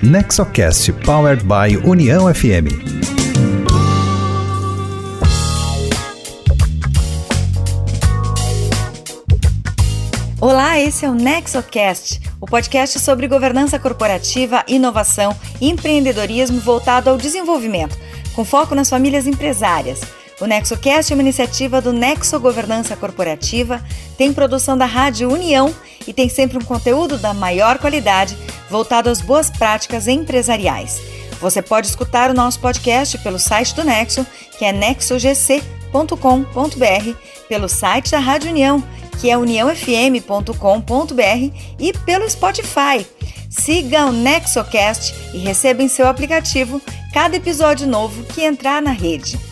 Nexocast Powered by União FM. Olá, esse é o Nexocast, o podcast sobre governança corporativa, inovação e empreendedorismo voltado ao desenvolvimento, com foco nas famílias empresárias. O NexoCast é uma iniciativa do Nexo Governança Corporativa, tem produção da Rádio União e tem sempre um conteúdo da maior qualidade voltado às boas práticas empresariais. Você pode escutar o nosso podcast pelo site do Nexo, que é nexogc.com.br, pelo site da Rádio União, que é uniãofm.com.br e pelo Spotify. Siga o NexoCast e receba em seu aplicativo cada episódio novo que entrar na rede.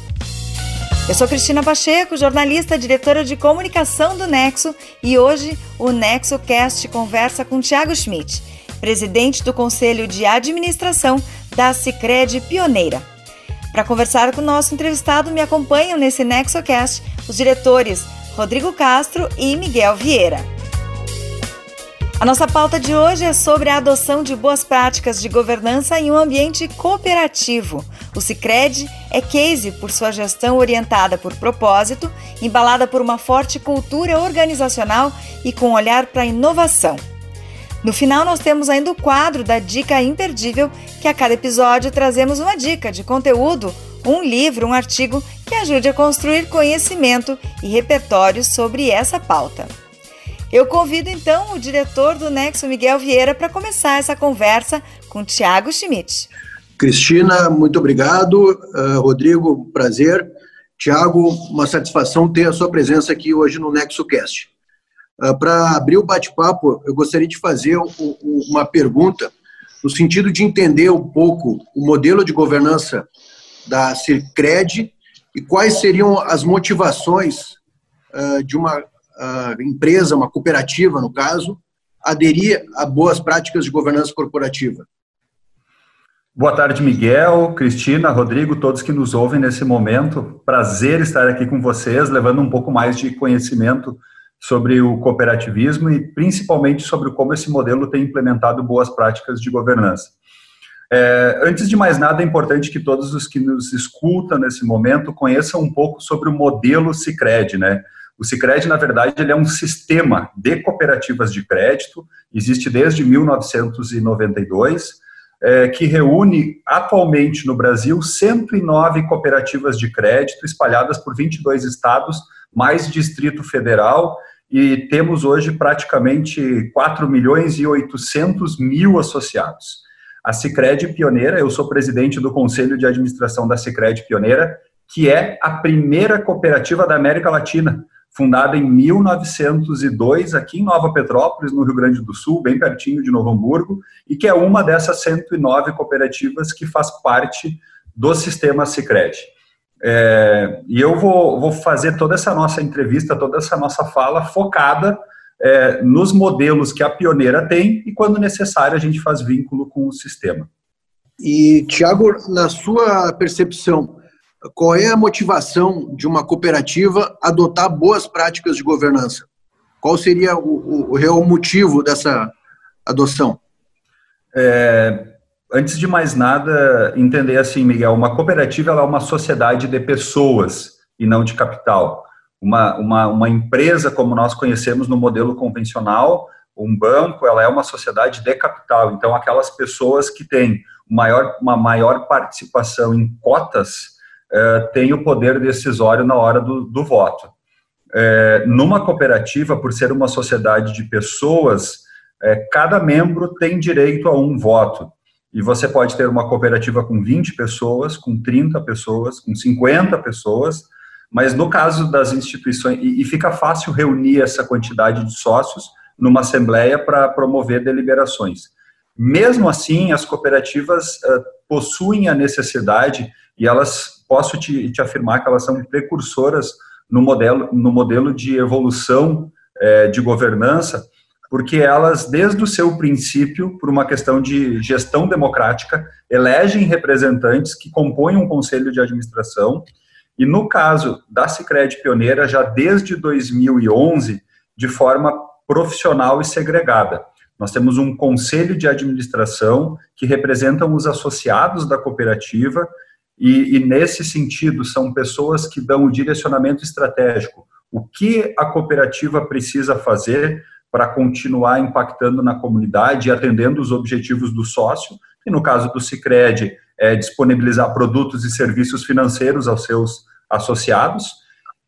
Eu sou Cristina Pacheco, jornalista, diretora de comunicação do Nexo, e hoje o Nexo Cast conversa com Tiago Schmidt, presidente do Conselho de Administração da Cicred Pioneira. Para conversar com o nosso entrevistado, me acompanham nesse NexoCast os diretores Rodrigo Castro e Miguel Vieira. A nossa pauta de hoje é sobre a adoção de boas práticas de governança em um ambiente cooperativo. O Cicred é case por sua gestão orientada por propósito, embalada por uma forte cultura organizacional e com olhar para a inovação. No final, nós temos ainda o quadro da Dica Imperdível, que a cada episódio trazemos uma dica de conteúdo, um livro, um artigo que ajude a construir conhecimento e repertório sobre essa pauta. Eu convido então o diretor do Nexo, Miguel Vieira, para começar essa conversa com Tiago Schmidt. Cristina, muito obrigado. Uh, Rodrigo, prazer. Tiago, uma satisfação ter a sua presença aqui hoje no NexoCast. Uh, para abrir o bate-papo, eu gostaria de fazer um, um, uma pergunta no sentido de entender um pouco o modelo de governança da Circred e quais seriam as motivações uh, de uma empresa, uma cooperativa, no caso, aderir a boas práticas de governança corporativa. Boa tarde, Miguel, Cristina, Rodrigo, todos que nos ouvem nesse momento. Prazer estar aqui com vocês, levando um pouco mais de conhecimento sobre o cooperativismo e principalmente sobre como esse modelo tem implementado boas práticas de governança. É, antes de mais nada, é importante que todos os que nos escutam nesse momento conheçam um pouco sobre o modelo Cicred, né? O Cicred, na verdade, ele é um sistema de cooperativas de crédito, existe desde 1992, é, que reúne atualmente no Brasil 109 cooperativas de crédito espalhadas por 22 estados, mais Distrito Federal, e temos hoje praticamente 4 milhões e 800 mil associados. A Cicred Pioneira, eu sou presidente do Conselho de Administração da Cicred Pioneira, que é a primeira cooperativa da América Latina fundada em 1902 aqui em Nova Petrópolis, no Rio Grande do Sul, bem pertinho de Novo Hamburgo, e que é uma dessas 109 cooperativas que faz parte do sistema Sicredi. É, e eu vou, vou, fazer toda essa nossa entrevista, toda essa nossa fala focada é, nos modelos que a pioneira tem e, quando necessário, a gente faz vínculo com o sistema. E, Tiago, na sua percepção, qual é a motivação de uma cooperativa adotar boas práticas de governança? Qual seria o, o real motivo dessa adoção? É, antes de mais nada, entender assim, Miguel, uma cooperativa é uma sociedade de pessoas e não de capital. Uma, uma, uma empresa, como nós conhecemos no modelo convencional, um banco, ela é uma sociedade de capital. Então, aquelas pessoas que têm maior, uma maior participação em cotas é, tem o poder decisório na hora do, do voto. É, numa cooperativa, por ser uma sociedade de pessoas, é, cada membro tem direito a um voto. E você pode ter uma cooperativa com 20 pessoas, com 30 pessoas, com 50 pessoas, mas no caso das instituições, e, e fica fácil reunir essa quantidade de sócios numa assembleia para promover deliberações. Mesmo assim, as cooperativas uh, possuem a necessidade e elas posso te, te afirmar que elas são precursoras no modelo, no modelo de evolução é, de governança, porque elas, desde o seu princípio, por uma questão de gestão democrática, elegem representantes que compõem um conselho de administração, e no caso da Sicredi Pioneira, já desde 2011, de forma profissional e segregada. Nós temos um conselho de administração que representam os associados da cooperativa e, e, nesse sentido são pessoas que dão o direcionamento estratégico. O que a cooperativa precisa fazer para continuar impactando na comunidade e atendendo os objetivos do sócio, e no caso do Cicred, é disponibilizar produtos e serviços financeiros aos seus associados,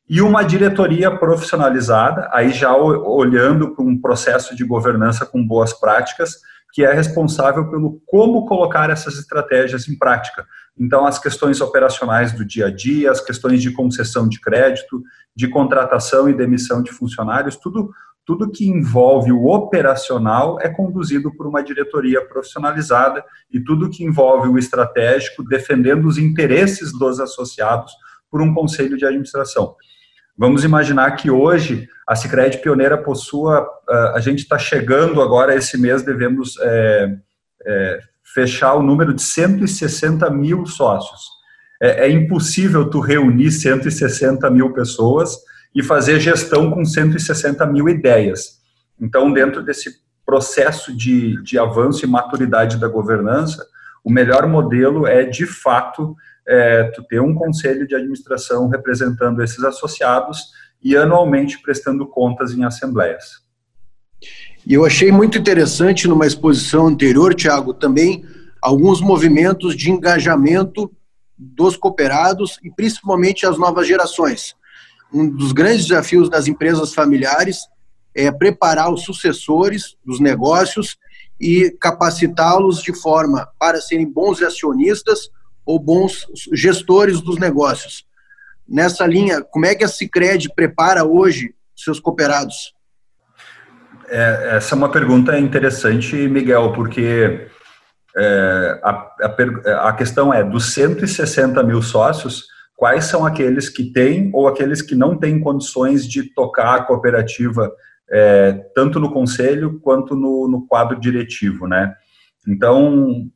e uma diretoria profissionalizada, aí já olhando para um processo de governança com boas práticas, que é responsável pelo como colocar essas estratégias em prática. Então, as questões operacionais do dia a dia, as questões de concessão de crédito, de contratação e demissão de funcionários, tudo, tudo que envolve o operacional é conduzido por uma diretoria profissionalizada e tudo que envolve o estratégico, defendendo os interesses dos associados por um conselho de administração. Vamos imaginar que hoje a Sicredi Pioneira possua, ah, a gente está chegando agora, esse mês devemos é, é, fechar o número de 160 mil sócios. É, é, impossível tu reunir 160 mil pessoas e fazer gestão com 160 mil ideias. Então, dentro desse processo de, de avanço e maturidade da governança, o melhor modelo é, de fato, é, tu ter um conselho de administração representando esses associados e anualmente prestando contas em assembleias. E eu achei muito interessante numa exposição anterior, Tiago, também alguns movimentos de engajamento dos cooperados e principalmente as novas gerações. Um dos grandes desafios das empresas familiares é preparar os sucessores dos negócios e capacitá-los de forma para serem bons acionistas ou bons gestores dos negócios. Nessa linha, como é que a Cicred prepara hoje seus cooperados? É, essa é uma pergunta interessante, Miguel, porque é, a, a, a, questão é, dos 160 mil sócios, quais são aqueles que têm ou aqueles que não têm condições de tocar a cooperativa, é, tanto no conselho quanto no, no quadro diretivo, né? Então,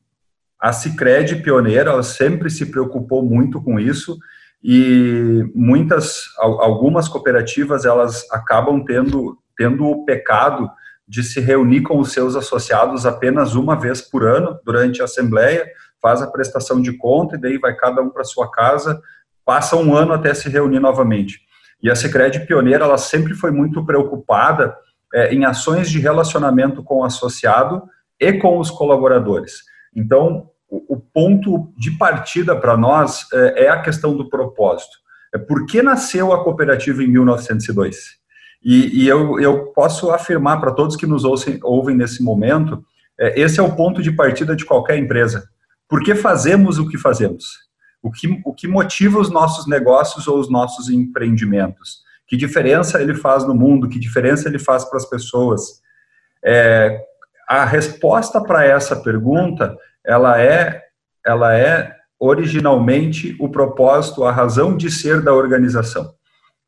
a Cicred pioneira, sempre se preocupou muito com isso e muitas, algumas cooperativas, elas acabam tendo, tendo o pecado de se reunir com os seus associados apenas uma vez por ano, durante a assembleia, faz a prestação de conta e daí vai cada um para sua casa, passa um ano até se reunir novamente. E a Cicred pioneira, ela sempre foi muito preocupada é, em ações de relacionamento com o associado e com os colaboradores. Então, o, ponto de partida para nós é, é, a questão do propósito. É por que nasceu a cooperativa em 1902? E, e eu, eu posso afirmar para todos que nos ouvem, ouvem nesse momento, é, esse é o ponto de partida de qualquer empresa. Por que fazemos o que fazemos? O que, o que motiva os nossos negócios ou os nossos empreendimentos? Que diferença ele faz no mundo? Que diferença ele faz para as pessoas? É, a resposta para essa pergunta ela é, ela é originalmente o propósito, a razão de ser da organização.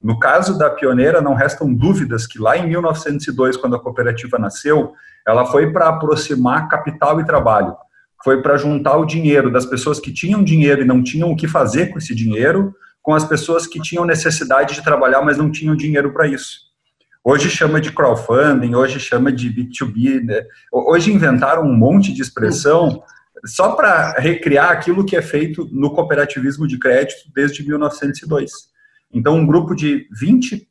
No caso da pioneira, não restam dúvidas que lá em 1902, quando a cooperativa nasceu, ela foi para aproximar capital e trabalho. Foi para juntar o dinheiro das pessoas que tinham dinheiro e não tinham o que fazer com esse dinheiro, com as pessoas que tinham necessidade de trabalhar, mas não tinham dinheiro para isso. Hoje chama de crowdfunding, hoje chama de B2B. Né? Hoje inventaram um monte de expressão só para recriar aquilo que é feito no cooperativismo de crédito desde 1902. Então, um grupo de 20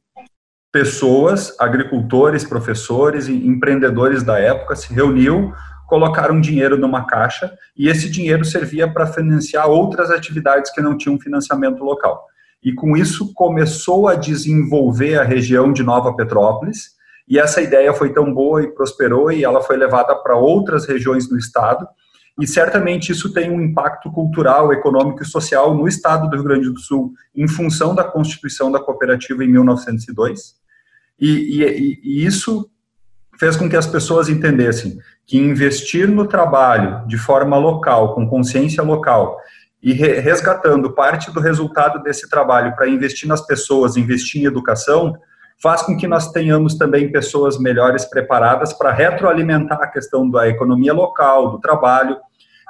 pessoas, agricultores, professores e empreendedores da época se reuniu, colocaram dinheiro numa caixa e esse dinheiro servia para financiar outras atividades que não tinham financiamento local. E com isso começou a desenvolver a região de Nova Petrópolis, e essa ideia foi tão boa e prosperou e ela foi levada para outras regiões do estado e certamente isso tem um impacto cultural, econômico e social no estado do Rio Grande do Sul, em função da constituição da cooperativa em 1902. E, e, e isso fez com que as pessoas entendessem que investir no trabalho de forma local, com consciência local, e resgatando parte do resultado desse trabalho para investir nas pessoas, investir em educação, faz com que nós tenhamos também pessoas melhores preparadas para retroalimentar a questão da economia local, do trabalho,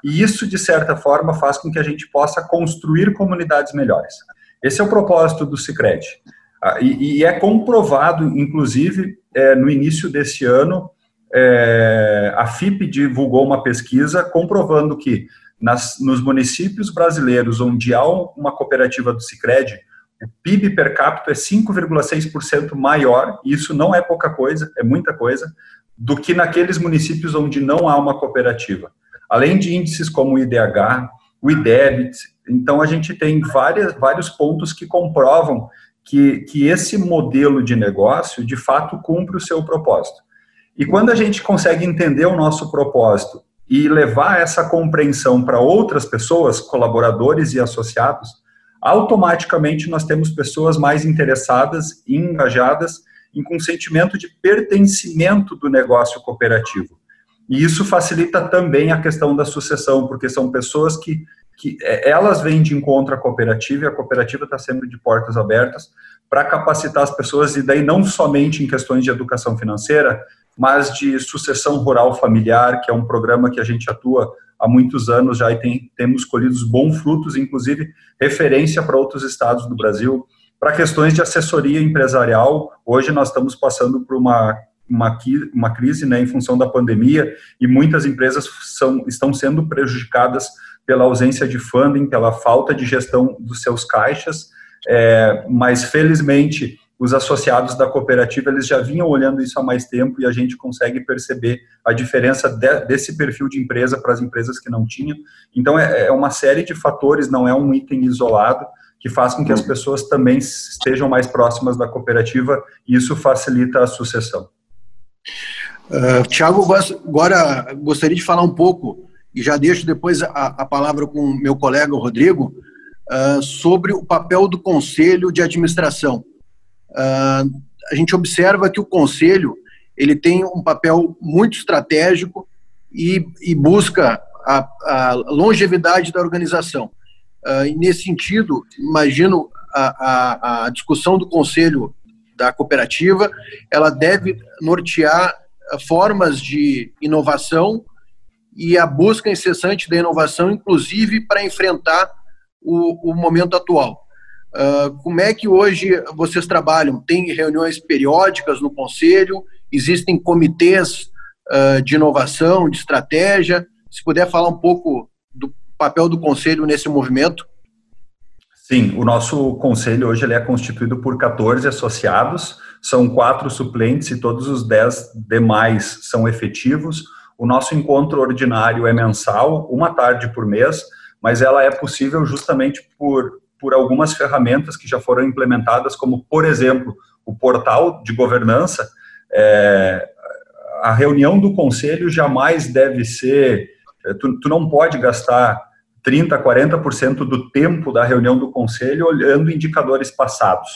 e isso, de certa forma, faz com que a gente possa construir comunidades melhores. Esse é o propósito do Cicred. Ah, e, é comprovado, inclusive, é, no início desse ano, é, a FIP divulgou uma pesquisa comprovando que nas, nos municípios brasileiros onde há uma cooperativa do Sicredi, o PIB per capita é 5,6% maior, e isso não é pouca coisa, é muita coisa, do que naqueles municípios onde não há uma cooperativa. Além de índices como o IDH, o IDEBIT, então a gente tem várias, vários pontos que comprovam que, que esse modelo de negócio, de fato, cumpre o seu propósito. E quando a gente consegue entender o nosso propósito e levar essa compreensão para outras pessoas, colaboradores e associados, automaticamente nós temos pessoas mais interessadas e engajadas em com sentimento de pertencimento do negócio cooperativo. E isso facilita também a questão da sucessão, porque são pessoas que, que é, elas vêm de encontro à cooperativa e a cooperativa está sempre de portas abertas para capacitar as pessoas, e daí não somente em questões de educação financeira, mas de sucessão rural familiar, que é um programa que a gente atua há muitos anos já e tem, temos colhido bons frutos, inclusive referência para outros estados do Brasil. Para questões de assessoria empresarial, hoje nós estamos passando por uma, uma, uma crise né, em função da pandemia e muitas empresas são, estão sendo prejudicadas pela ausência de funding, pela falta de gestão dos seus caixas, é, mas felizmente os associados da cooperativa eles já vinham olhando isso há mais tempo e a gente consegue perceber a diferença de, desse perfil de empresa para as empresas que não tinham. Então é, é, uma série de fatores, não é um item isolado que faz com que as pessoas também estejam mais próximas da cooperativa e isso facilita a sucessão. Uh, Tiago, agora gostaria de falar um pouco e já deixo depois a, a palavra com o meu colega o Rodrigo uh, sobre o papel do conselho de administração. Uh, a gente observa que o conselho ele tem um papel muito estratégico e, e busca a, a, longevidade da organização. Uh, nesse sentido, imagino a, a, discussão do conselho da cooperativa, ela deve nortear formas de inovação e a busca incessante da inovação, inclusive para enfrentar o, o momento atual. Uh, como é que hoje vocês trabalham? Tem reuniões periódicas no conselho? Existem comitês uh, de inovação, de estratégia? Se puder falar um pouco do papel do conselho nesse movimento. Sim, o nosso conselho hoje ele é constituído por 14 associados, são quatro suplentes e todos os 10 demais são efetivos. O nosso encontro ordinário é mensal, uma tarde por mês, mas ela é possível justamente por por algumas ferramentas que já foram implementadas, como, por exemplo, o portal de governança. É, a reunião do conselho jamais deve ser. É, tu, tu não pode gastar 30%, 40% do tempo da reunião do conselho olhando indicadores passados.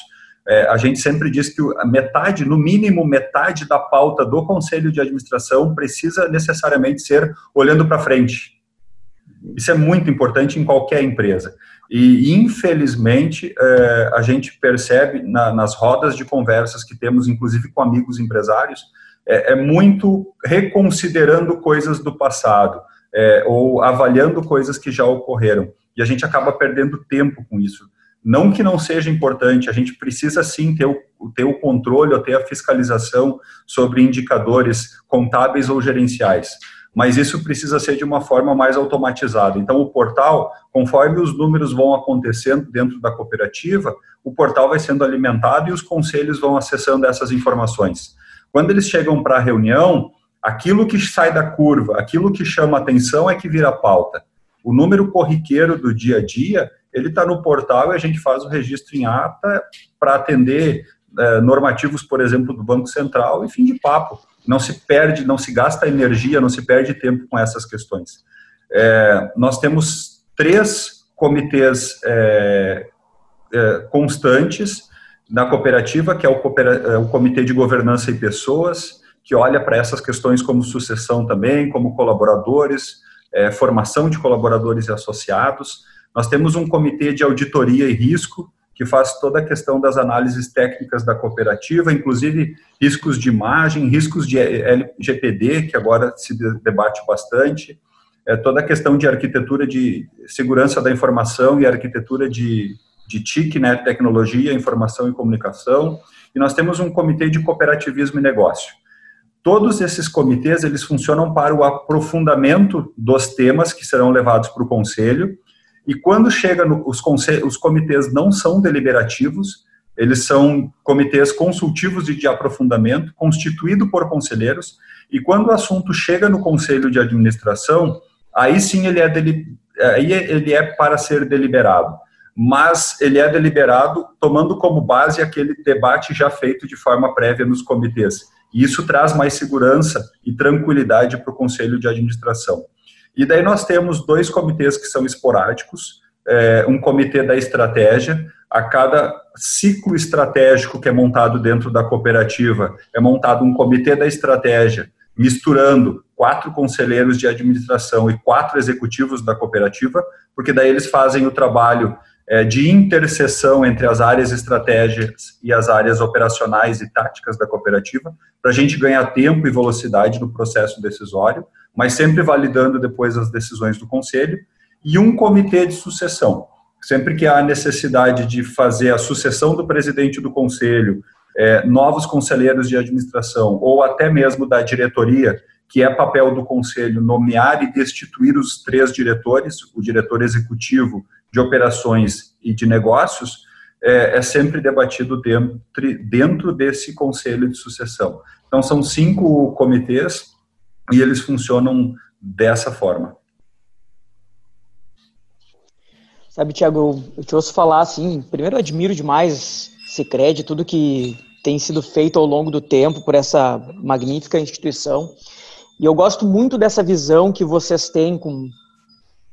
É, a gente sempre diz que metade, no mínimo metade da pauta do conselho de administração precisa necessariamente ser olhando para frente. Isso é muito importante em qualquer empresa. E, infelizmente, é, a gente percebe na, nas rodas de conversas que temos, inclusive com amigos empresários, é, é muito reconsiderando coisas do passado é, ou avaliando coisas que já ocorreram. E a gente acaba perdendo tempo com isso. Não que não seja importante, a gente precisa sim ter o, ter o controle ou ter a fiscalização sobre indicadores contábeis ou gerenciais mas isso precisa ser de uma forma mais automatizada. Então, o portal, conforme os números vão acontecendo dentro da cooperativa, o portal vai sendo alimentado e os conselhos vão acessando essas informações. Quando eles chegam para a reunião, aquilo que sai da curva, aquilo que chama atenção é que vira pauta. O número corriqueiro do dia a dia, ele está no portal e a gente faz o registro em ata para atender é, normativos, por exemplo, do Banco Central e fim de papo não se perde, não se gasta energia, não se perde tempo com essas questões. É, nós temos três comitês é, é, constantes na cooperativa, que é o, é o, Comitê de Governança e Pessoas, que olha para essas questões como sucessão também, como colaboradores, é, formação de colaboradores e associados. Nós temos um comitê de auditoria e risco, que faz toda a questão das análises técnicas da cooperativa, inclusive riscos de imagem, riscos de LGPD, que agora se debate bastante, é, toda a questão de arquitetura de segurança da informação e arquitetura de, de TIC, né, tecnologia, informação e comunicação, e nós temos um comitê de cooperativismo e negócio. todos esses comitês eles funcionam para o aprofundamento dos temas que serão levados para o conselho e quando chega no, os, os comitês não são deliberativos, eles são comitês consultivos de, de aprofundamento, constituído por conselheiros, e quando o assunto chega no conselho de administração, aí sim ele é, aí ele é para ser deliberado. Mas ele é deliberado tomando como base aquele debate já feito de forma prévia nos comitês. E isso traz mais segurança e tranquilidade para o conselho de administração. E daí nós temos dois comitês que são esporádicos, é, um comitê da estratégia, a cada ciclo estratégico que é montado dentro da cooperativa, é montado um comitê da estratégia, misturando quatro conselheiros de administração e quatro executivos da cooperativa, porque daí eles fazem o trabalho é, de interseção entre as áreas estratégicas e as áreas operacionais e táticas da cooperativa, para a gente ganhar tempo e velocidade no processo decisório, mas sempre validando depois as decisões do conselho, e um comitê de sucessão. Sempre que há necessidade de fazer a sucessão do presidente do conselho, é, novos conselheiros de administração, ou até mesmo da diretoria, que é papel do conselho nomear e destituir os três diretores, o diretor executivo, de operações e de negócios, é, é sempre debatido dentro, dentro desse conselho de sucessão. Então, são cinco comitês e eles funcionam dessa forma. Sabe, Tiago, eu te ouço falar assim, primeiro eu admiro demais Cicred, tudo que tem sido feito ao longo do tempo por essa magnífica instituição. E eu gosto muito dessa visão que vocês têm com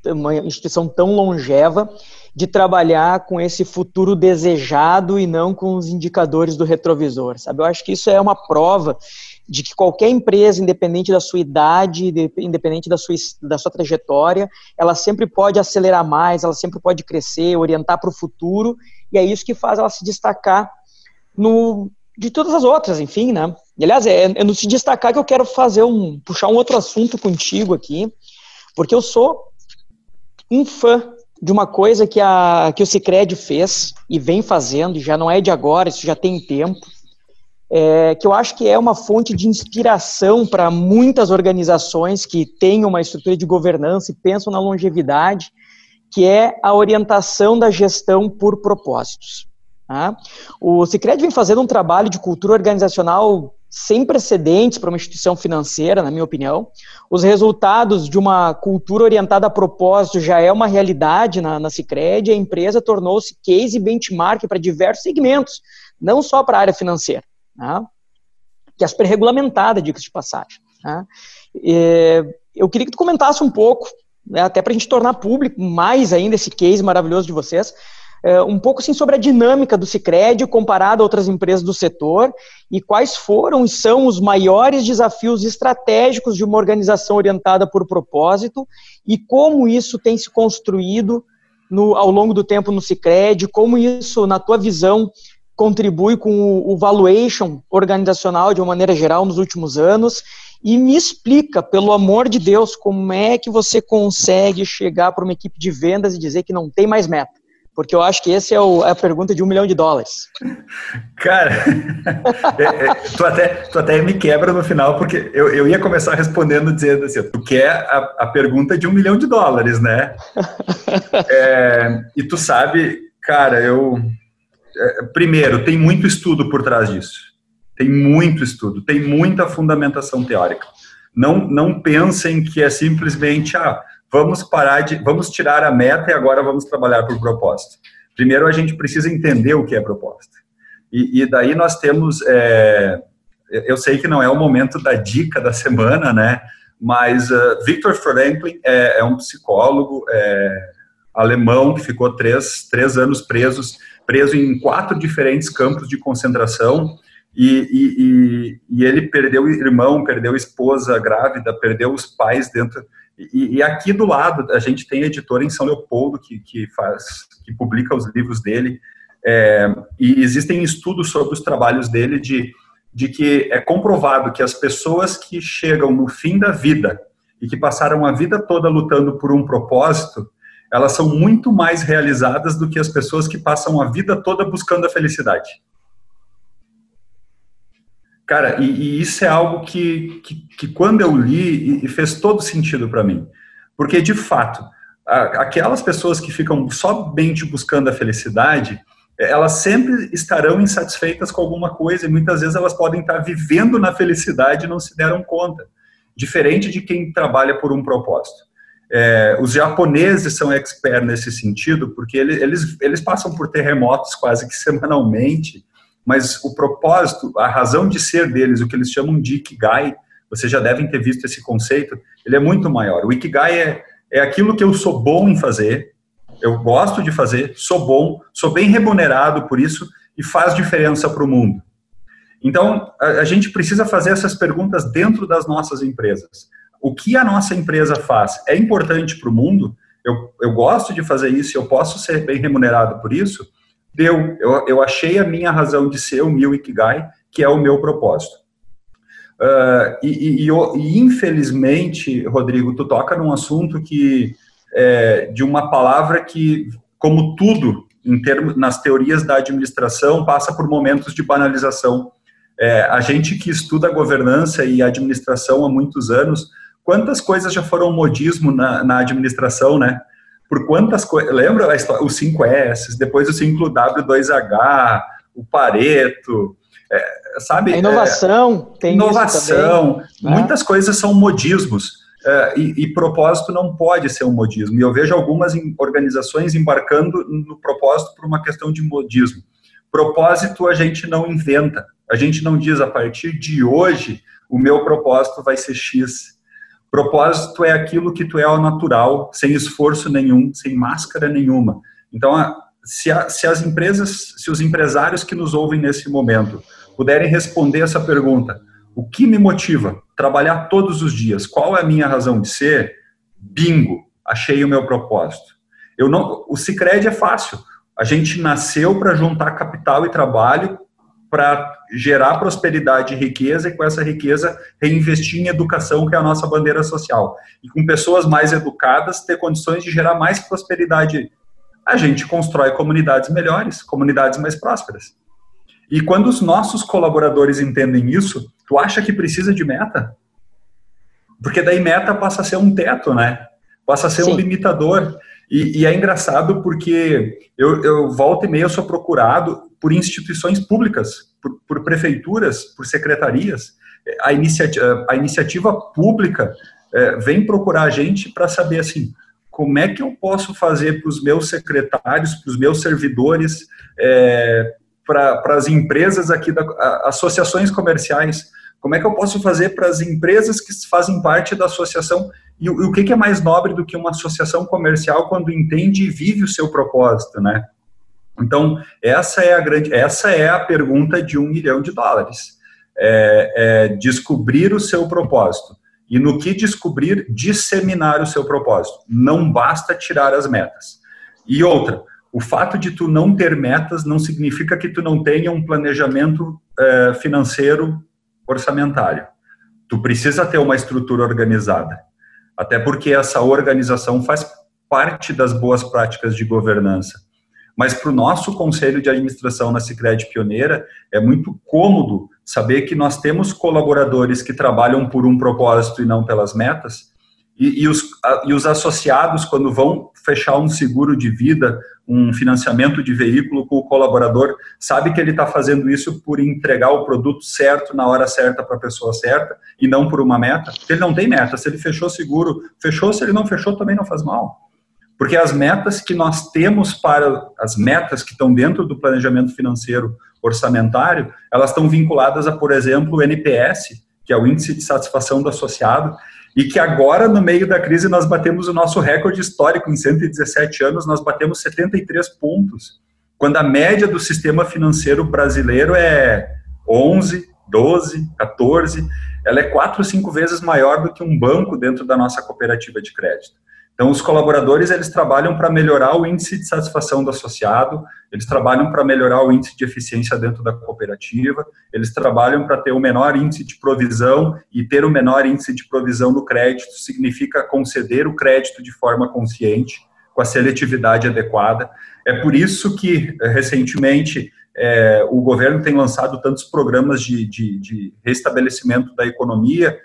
uma instituição tão longeva de trabalhar com esse futuro desejado e não com os indicadores do retrovisor, sabe? Eu acho que isso é uma prova de que qualquer empresa, independente da sua idade, independente da sua, da sua trajetória, ela sempre pode acelerar mais, ela sempre pode crescer, orientar para o futuro, e é isso que faz ela se destacar no, de todas as outras, enfim, né? Aliás, é, é no se destacar que eu quero fazer um, puxar um outro assunto contigo aqui, porque eu sou um fã de uma coisa que, a, que o Cicred fez e vem fazendo, já não é de agora, isso já tem tempo, é, que eu acho que é uma fonte de inspiração para muitas organizações que têm uma estrutura de governança e pensam na longevidade, que é a orientação da gestão por propósitos. Tá? O Cicred vem fazendo um trabalho de cultura organizacional sem precedentes para uma instituição financeira, na minha opinião. Os resultados de uma cultura orientada a propósito já é uma realidade na, na Cicred, a empresa tornou-se case e benchmark para diversos segmentos, não só para a área financeira, né? que é super regulamentada, diga-se de passagem. Né? eu queria que tu comentasse um pouco, né, até para a gente tornar público mais ainda esse case maravilhoso de vocês, é, um pouco assim sobre a dinâmica do Cicred comparado a outras empresas do setor e quais foram e são os maiores desafios estratégicos de uma organização orientada por propósito e como isso tem se construído no, ao longo do tempo no Cicred, como isso, na tua visão, contribui com o valuation organizacional de uma maneira geral nos últimos anos e me explica, pelo amor de Deus, como é que você consegue chegar para uma equipe de vendas e dizer que não tem mais meta. Porque eu acho que essa é, é, a pergunta de um milhão de dólares. Cara, é, é, tu, até, tu até me quebra no final, porque eu, eu ia começar respondendo dizendo assim, tu quer a, a pergunta de um milhão de dólares, né? É, e tu sabe, cara, eu... É, primeiro, tem muito estudo por trás disso. Tem muito estudo, tem muita fundamentação teórica. Não, não pensem que é simplesmente... Ah, vamos parar de, vamos tirar a meta e agora vamos trabalhar por propósito. Primeiro a gente precisa entender o que é propósito. E, e daí nós temos, é, eu sei que não é o momento da dica da semana, né? Mas uh, Viktor Franklin é, é um psicólogo é, alemão que ficou três, três anos presos, preso em quatro diferentes campos de concentração. E, e, e, e ele perdeu irmão, perdeu esposa grávida, perdeu os pais dentro e, e, aqui do lado a gente tem a editora em São Leopoldo que, que faz, que publica os livros dele. É, e existem estudos sobre os trabalhos dele de, de que é comprovado que as pessoas que chegam no fim da vida e que passaram a vida toda lutando por um propósito, elas são muito mais realizadas do que as pessoas que passam a vida toda buscando a felicidade. Cara, e, e isso é algo que, que, que, quando eu li, e fez todo sentido para mim. Porque, de fato, aquelas pessoas que ficam somente buscando a felicidade, elas sempre estarão insatisfeitas com alguma coisa e muitas vezes elas podem estar vivendo na felicidade e não se deram conta. Diferente de quem trabalha por um propósito. É, os japoneses são expert nesse sentido, porque eles, eles, eles passam por terremotos quase que semanalmente, mas o propósito, a razão de ser deles, o que eles chamam de Ikigai, vocês já devem ter visto esse conceito, ele é muito maior. O Ikigai é, é aquilo que eu sou bom em fazer, eu gosto de fazer, sou bom, sou bem remunerado por isso e faz diferença para o mundo. Então, a, a gente precisa fazer essas perguntas dentro das nossas empresas. O que a nossa empresa faz é importante para o mundo? Eu, eu gosto de fazer isso, eu posso ser bem remunerado por isso? Deu, eu, eu achei a minha razão de ser o meu Ikigai, que é o meu propósito. Uh, e, e, e, infelizmente, Rodrigo, tu toca num assunto que é, de uma palavra que, como tudo em termos nas teorias da administração, passa por momentos de banalização. É, a gente que estuda governança e administração há muitos anos, quantas coisas já foram modismo na, na administração, né? Por quantas coisas. Lembra os 5S, depois o 5W2H, o Pareto, é, sabe? A inovação, é, tem inovação. Também, né? muitas coisas são modismos. Uh, e, e, propósito não pode ser um modismo. E eu vejo algumas organizações embarcando no propósito por uma questão de modismo. Propósito a gente não inventa. A gente não diz a partir de hoje o meu propósito vai ser X. Propósito é aquilo que tu é ao natural, sem esforço nenhum, sem máscara nenhuma. Então, se, a, se as empresas, se os empresários que nos ouvem nesse momento puderem responder essa pergunta, o que me motiva? Trabalhar todos os dias. Qual é a minha razão de ser? Bingo, achei o meu propósito. Eu não, o Sicredi é fácil. A gente nasceu para juntar capital e trabalho para gerar prosperidade e riqueza e com essa riqueza reinvestir em educação, que é a nossa bandeira social. E com pessoas mais educadas ter condições de gerar mais prosperidade. A gente constrói comunidades melhores, comunidades mais prósperas. E quando os nossos colaboradores entendem isso, tu acha que precisa de meta? Porque daí meta passa a ser um teto, né? Passa a ser Sim. um limitador. E, e, é engraçado porque eu, eu volto e meia sou procurado por instituições públicas, por, por prefeituras, por secretarias. A, iniciativa, a iniciativa pública é, vem procurar a gente para saber assim, como é que eu posso fazer para os meus secretários, para os meus servidores, é, para as empresas aqui, da, associações comerciais, como é que eu posso fazer para as empresas que fazem parte da associação? E, o que, é mais nobre do que uma associação comercial quando entende e vive o seu propósito, né? Então, essa é a grande, essa é a pergunta de um milhão de dólares. É, é descobrir o seu propósito. E no que descobrir, disseminar o seu propósito. Não basta tirar as metas. E outra, o fato de tu não ter metas não significa que tu não tenha um planejamento é, financeiro orçamentário. Tu precisa ter uma estrutura organizada. Até porque essa organização faz parte das boas práticas de governança. Mas para o nosso conselho de administração na Sicredi Pioneira, é muito cômodo saber que nós temos colaboradores que trabalham por um propósito e não pelas metas, e, e, os, e os associados, quando vão fechar um seguro de vida, um financiamento de veículo com o colaborador, sabe que ele está fazendo isso por entregar o produto certo, na hora certa, para a pessoa certa, e não por uma meta. Ele não tem meta. Se ele fechou seguro, fechou. Se ele não fechou, também não faz mal. Porque as metas que nós temos para as metas que estão dentro do planejamento financeiro orçamentário, elas estão vinculadas a, por exemplo, o NPS, que é o índice de satisfação do associado, e que agora, no meio da crise, nós batemos o nosso recorde histórico. Em 117 anos, nós batemos 73 pontos, quando a média do sistema financeiro brasileiro é 11, 12, 14. Ela é quatro, cinco vezes maior do que um banco dentro da nossa cooperativa de crédito. Então, os colaboradores, eles trabalham para melhorar o índice de satisfação do associado, eles trabalham para melhorar o índice de eficiência dentro da cooperativa, eles trabalham para ter o menor índice de provisão, e ter o menor índice de provisão no crédito significa conceder o crédito de forma consciente, com a seletividade adequada. É por isso que, recentemente, é, o governo tem lançado tantos programas de, de, de restabelecimento da economia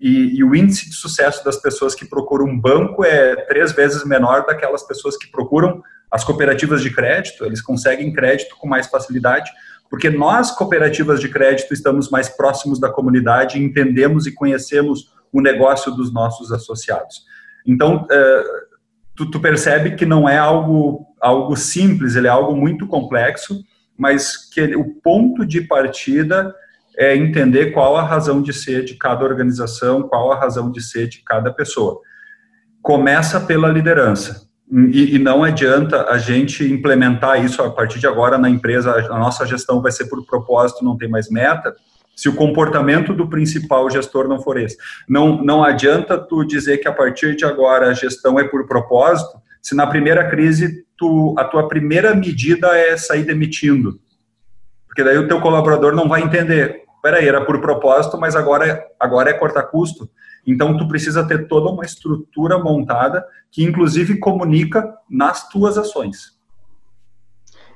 e, e, o índice de sucesso das pessoas que procuram um banco é três vezes menor daquelas pessoas que procuram as cooperativas de crédito. Eles conseguem crédito com mais facilidade, porque nós, cooperativas de crédito, estamos mais próximos da comunidade, entendemos e conhecemos o negócio dos nossos associados. Então, é, tu, tu percebe que não é algo, algo simples, ele é algo muito complexo, mas que ele, o ponto de partida é entender qual a razão de ser de cada organização, qual a razão de ser de cada pessoa. Começa pela liderança. E, e, não adianta a gente implementar isso a partir de agora na empresa, a nossa gestão vai ser por propósito, não tem mais meta, se o comportamento do principal gestor não for esse. Não, não adianta tu dizer que a partir de agora a gestão é por propósito, se na primeira crise tu, a tua primeira medida é sair demitindo. Porque daí o teu colaborador não vai entender. Peraí, era por propósito, mas agora, agora é cortar custo. Então, tu precisa ter toda uma estrutura montada que, inclusive, comunica nas tuas ações.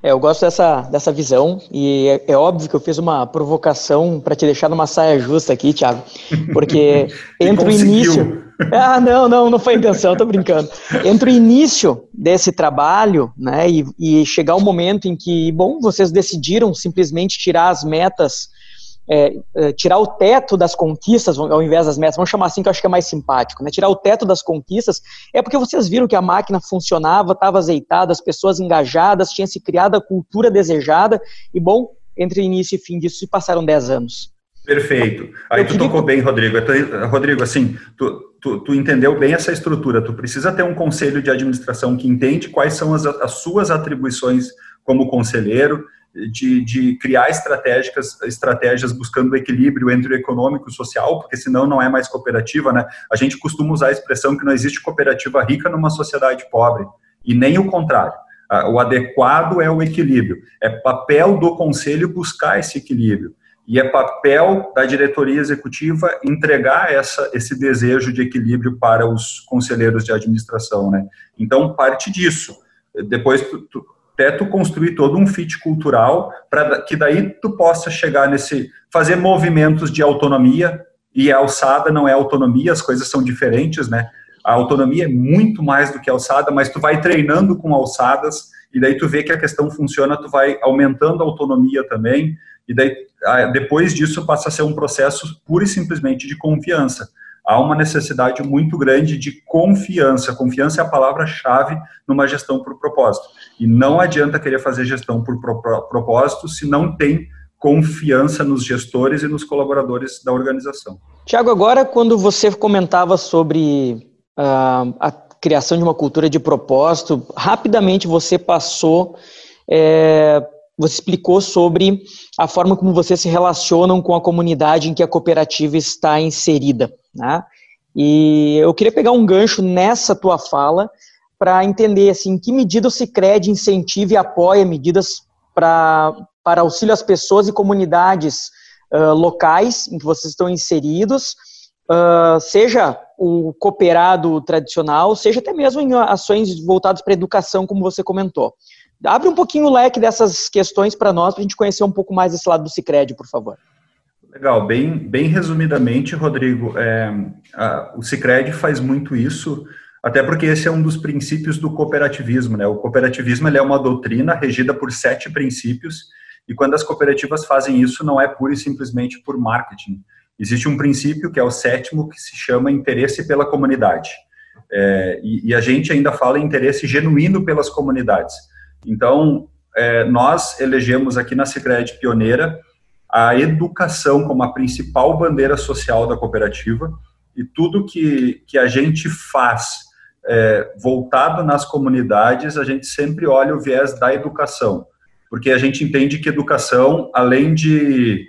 É, eu gosto dessa, dessa visão e é, é óbvio que eu fiz uma provocação para te deixar numa saia justa aqui, Thiago, porque entre o início... Ah, não, não, não foi a intenção, tô brincando. Entre o início desse trabalho, né, e, e chegar o momento em que, bom, vocês decidiram simplesmente tirar as metas é, é, tirar o teto das conquistas, ao invés das metas, vamos chamar assim que eu acho que é mais simpático, né? Tirar o teto das conquistas é porque vocês viram que a máquina funcionava, estava azeitada, as pessoas engajadas, tinha se criado a cultura desejada, e bom, entre início e fim disso se passaram 10 anos. Perfeito. Aí eu tu tocou que... bem, Rodrigo. Rodrigo, assim, tu, tu, tu, entendeu bem essa estrutura. Tu precisa ter um conselho de administração que entende quais são as, as suas atribuições como conselheiro, de, de criar estratégias, estratégias buscando o equilíbrio entre o econômico e o social, porque senão não é mais cooperativa, né? A gente costuma usar a expressão que não existe cooperativa rica numa sociedade pobre, e nem o contrário. O adequado é o equilíbrio. É papel do conselho buscar esse equilíbrio. E é papel da diretoria executiva entregar essa, esse desejo de equilíbrio para os conselheiros de administração, né? Então, parte disso. Depois, tu, tu, até tu construir todo um fit cultural para que daí tu possa chegar nesse fazer movimentos de autonomia e a alçada não é autonomia, as coisas são diferentes, né? A autonomia é muito mais do que alçada, mas tu vai treinando com alçadas e daí tu vê que a questão funciona, tu vai aumentando a autonomia também e daí depois disso passa a ser um processo pura e simplesmente de confiança há uma necessidade muito grande de confiança. Confiança é a palavra-chave numa gestão por propósito. E não adianta querer fazer gestão por propósito se não tem confiança nos gestores e nos colaboradores da organização. Tiago, agora quando você comentava sobre uh, a criação de uma cultura de propósito, rapidamente você passou é, você explicou sobre a forma como vocês se relacionam com a comunidade em que a cooperativa está inserida. Né? E eu queria pegar um gancho nessa tua fala para entender assim, em que medida o Cicred incentiva e apoia medidas pra, para auxílio às pessoas e comunidades uh, locais em que vocês estão inseridos, uh, seja o cooperado tradicional, seja até mesmo em ações voltadas para a educação, como você comentou. Abre um pouquinho o leque dessas questões para nós, para a gente conhecer um pouco mais esse lado do Cicred, por favor. Legal, bem, bem resumidamente, Rodrigo, é, a, o Cicred faz muito isso, até porque esse é um dos princípios do cooperativismo, né? O cooperativismo é uma doutrina regida por sete princípios, e quando as cooperativas fazem isso, não é pura e simplesmente por marketing. Existe um princípio, que é o sétimo, que se chama interesse pela comunidade. É, e, e a gente ainda fala em interesse genuíno pelas comunidades. Então, é, nós elegemos aqui na Sicredi Pioneira a educação como a principal bandeira social da cooperativa e tudo que, que a gente faz é, voltado nas comunidades, a gente sempre olha o viés da educação, porque a gente entende que educação, além de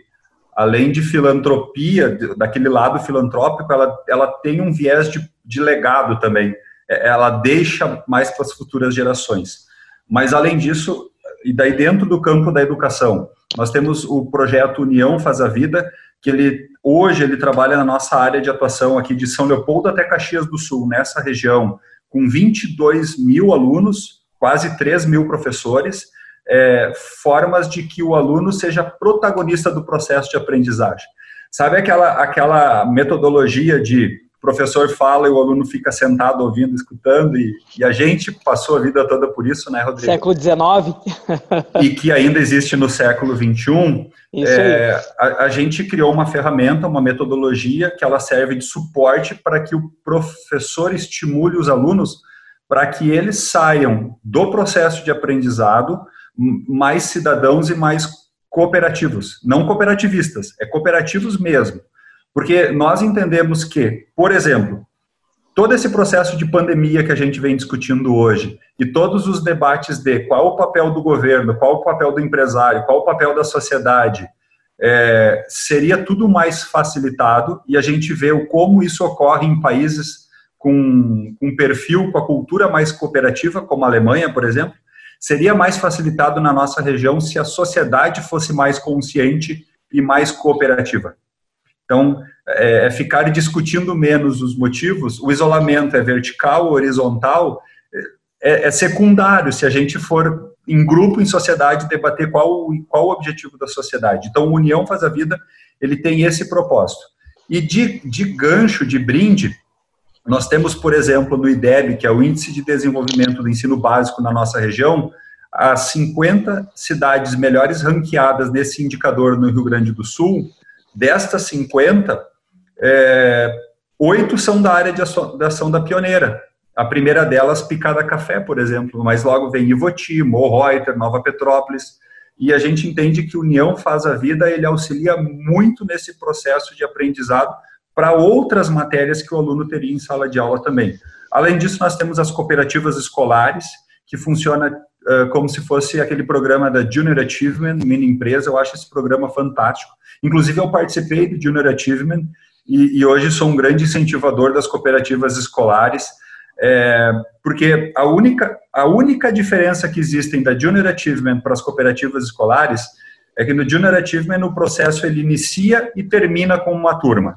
além de filantropia, daquele lado filantrópico, ela, ela tem um viés de, de legado também. É, ela deixa mais para as futuras gerações. Mas, além disso, e daí dentro do campo da educação, nós temos o projeto União Faz a Vida, que ele hoje ele trabalha na nossa área de atuação aqui de São Leopoldo até Caxias do Sul, nessa região, com 22 mil alunos, quase 3 mil professores, é, formas de que o aluno seja protagonista do processo de aprendizagem. Sabe aquela, aquela metodologia de professor fala e o aluno fica sentado ouvindo, escutando, e, e, a gente passou a vida toda por isso, né, Rodrigo? Século XIX. e que ainda existe no século XXI. É, a, a, gente criou uma ferramenta, uma metodologia que ela serve de suporte para que o professor estimule os alunos para que eles saiam do processo de aprendizado mais cidadãos e mais cooperativos, não cooperativistas, é cooperativos mesmo. Porque nós entendemos que, por exemplo, todo esse processo de pandemia que a gente vem discutindo hoje e todos os debates de qual o papel do governo, qual o papel do empresário, qual o papel da sociedade, é, seria tudo mais facilitado e a gente vê como isso ocorre em países com um perfil, com a cultura mais cooperativa, como a Alemanha, por exemplo, seria mais facilitado na nossa região se a sociedade fosse mais consciente e mais cooperativa. Então, é, é, ficar discutindo menos os motivos, o isolamento é vertical horizontal, é, é, secundário se a gente for em grupo, em sociedade, debater qual, qual o objetivo da sociedade. Então, União Faz a Vida, ele tem esse propósito. E de, de gancho, de brinde, nós temos, por exemplo, no IDEB, que é o Índice de Desenvolvimento do Ensino Básico na nossa região, as 50 cidades melhores ranqueadas nesse indicador no Rio Grande do Sul, Destas 50, é, oito são da área de ação, da ação da pioneira. A primeira delas, Picada Café, por exemplo, mas logo vem Ivoti, Morreuter, Nova Petrópolis, e a gente entende que União Faz a Vida, ele auxilia muito nesse processo de aprendizado para outras matérias que o aluno teria em sala de aula também. Além disso, nós temos as cooperativas escolares, que funciona uh, como se fosse aquele programa da Junior Achievement, Mini Empresa, eu acho esse programa fantástico, Inclusive, eu participei do Junior Achievement e, e hoje sou um grande incentivador das cooperativas escolares, é, porque a única, a única diferença que existem da Junior Achievement para as cooperativas escolares é que no Junior Achievement o processo ele inicia e termina com uma turma.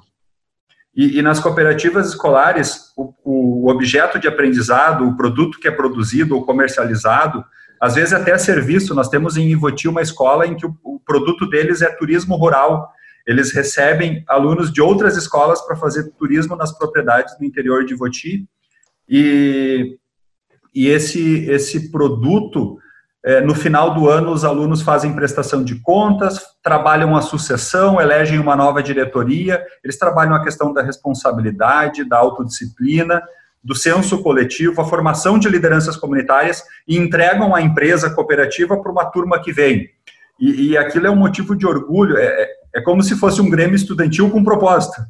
E, e nas cooperativas escolares, o, o, objeto de aprendizado, o produto que é produzido ou comercializado, às vezes até serviço. Nós temos em Ivoti uma escola em que o, o produto deles é turismo rural. Eles recebem alunos de outras escolas para fazer turismo nas propriedades do interior de Ivoti. E, e esse, esse produto, é, no final do ano, os alunos fazem prestação de contas, trabalham a sucessão, elegem uma nova diretoria, eles trabalham a questão da responsabilidade, da autodisciplina, do senso coletivo, a formação de lideranças comunitárias e entregam a empresa cooperativa para uma turma que vem. E, e, aquilo é um motivo de orgulho, é, é, é como se fosse um grêmio estudantil com propósito.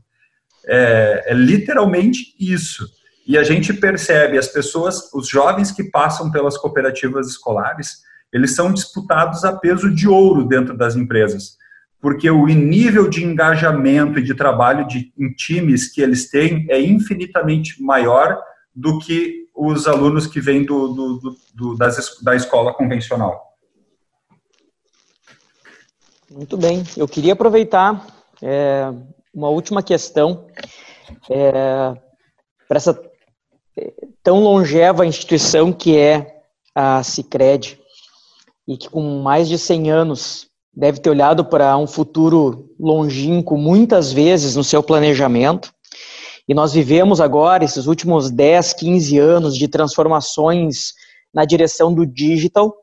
É, é literalmente isso. E a gente percebe as pessoas, os jovens que passam pelas cooperativas escolares, eles são disputados a peso de ouro dentro das empresas porque o nível de engajamento e de trabalho de, em times que eles têm é infinitamente maior do que os alunos que vêm do, do, do, das, da escola convencional. Muito bem. Eu queria aproveitar é, uma última questão é, para essa é, tão longeva instituição que é a Cicred e que com mais de 100 anos deve ter olhado para um futuro longínquo muitas vezes no seu planejamento. E nós vivemos agora esses últimos 10, 15 anos de transformações na direção do digital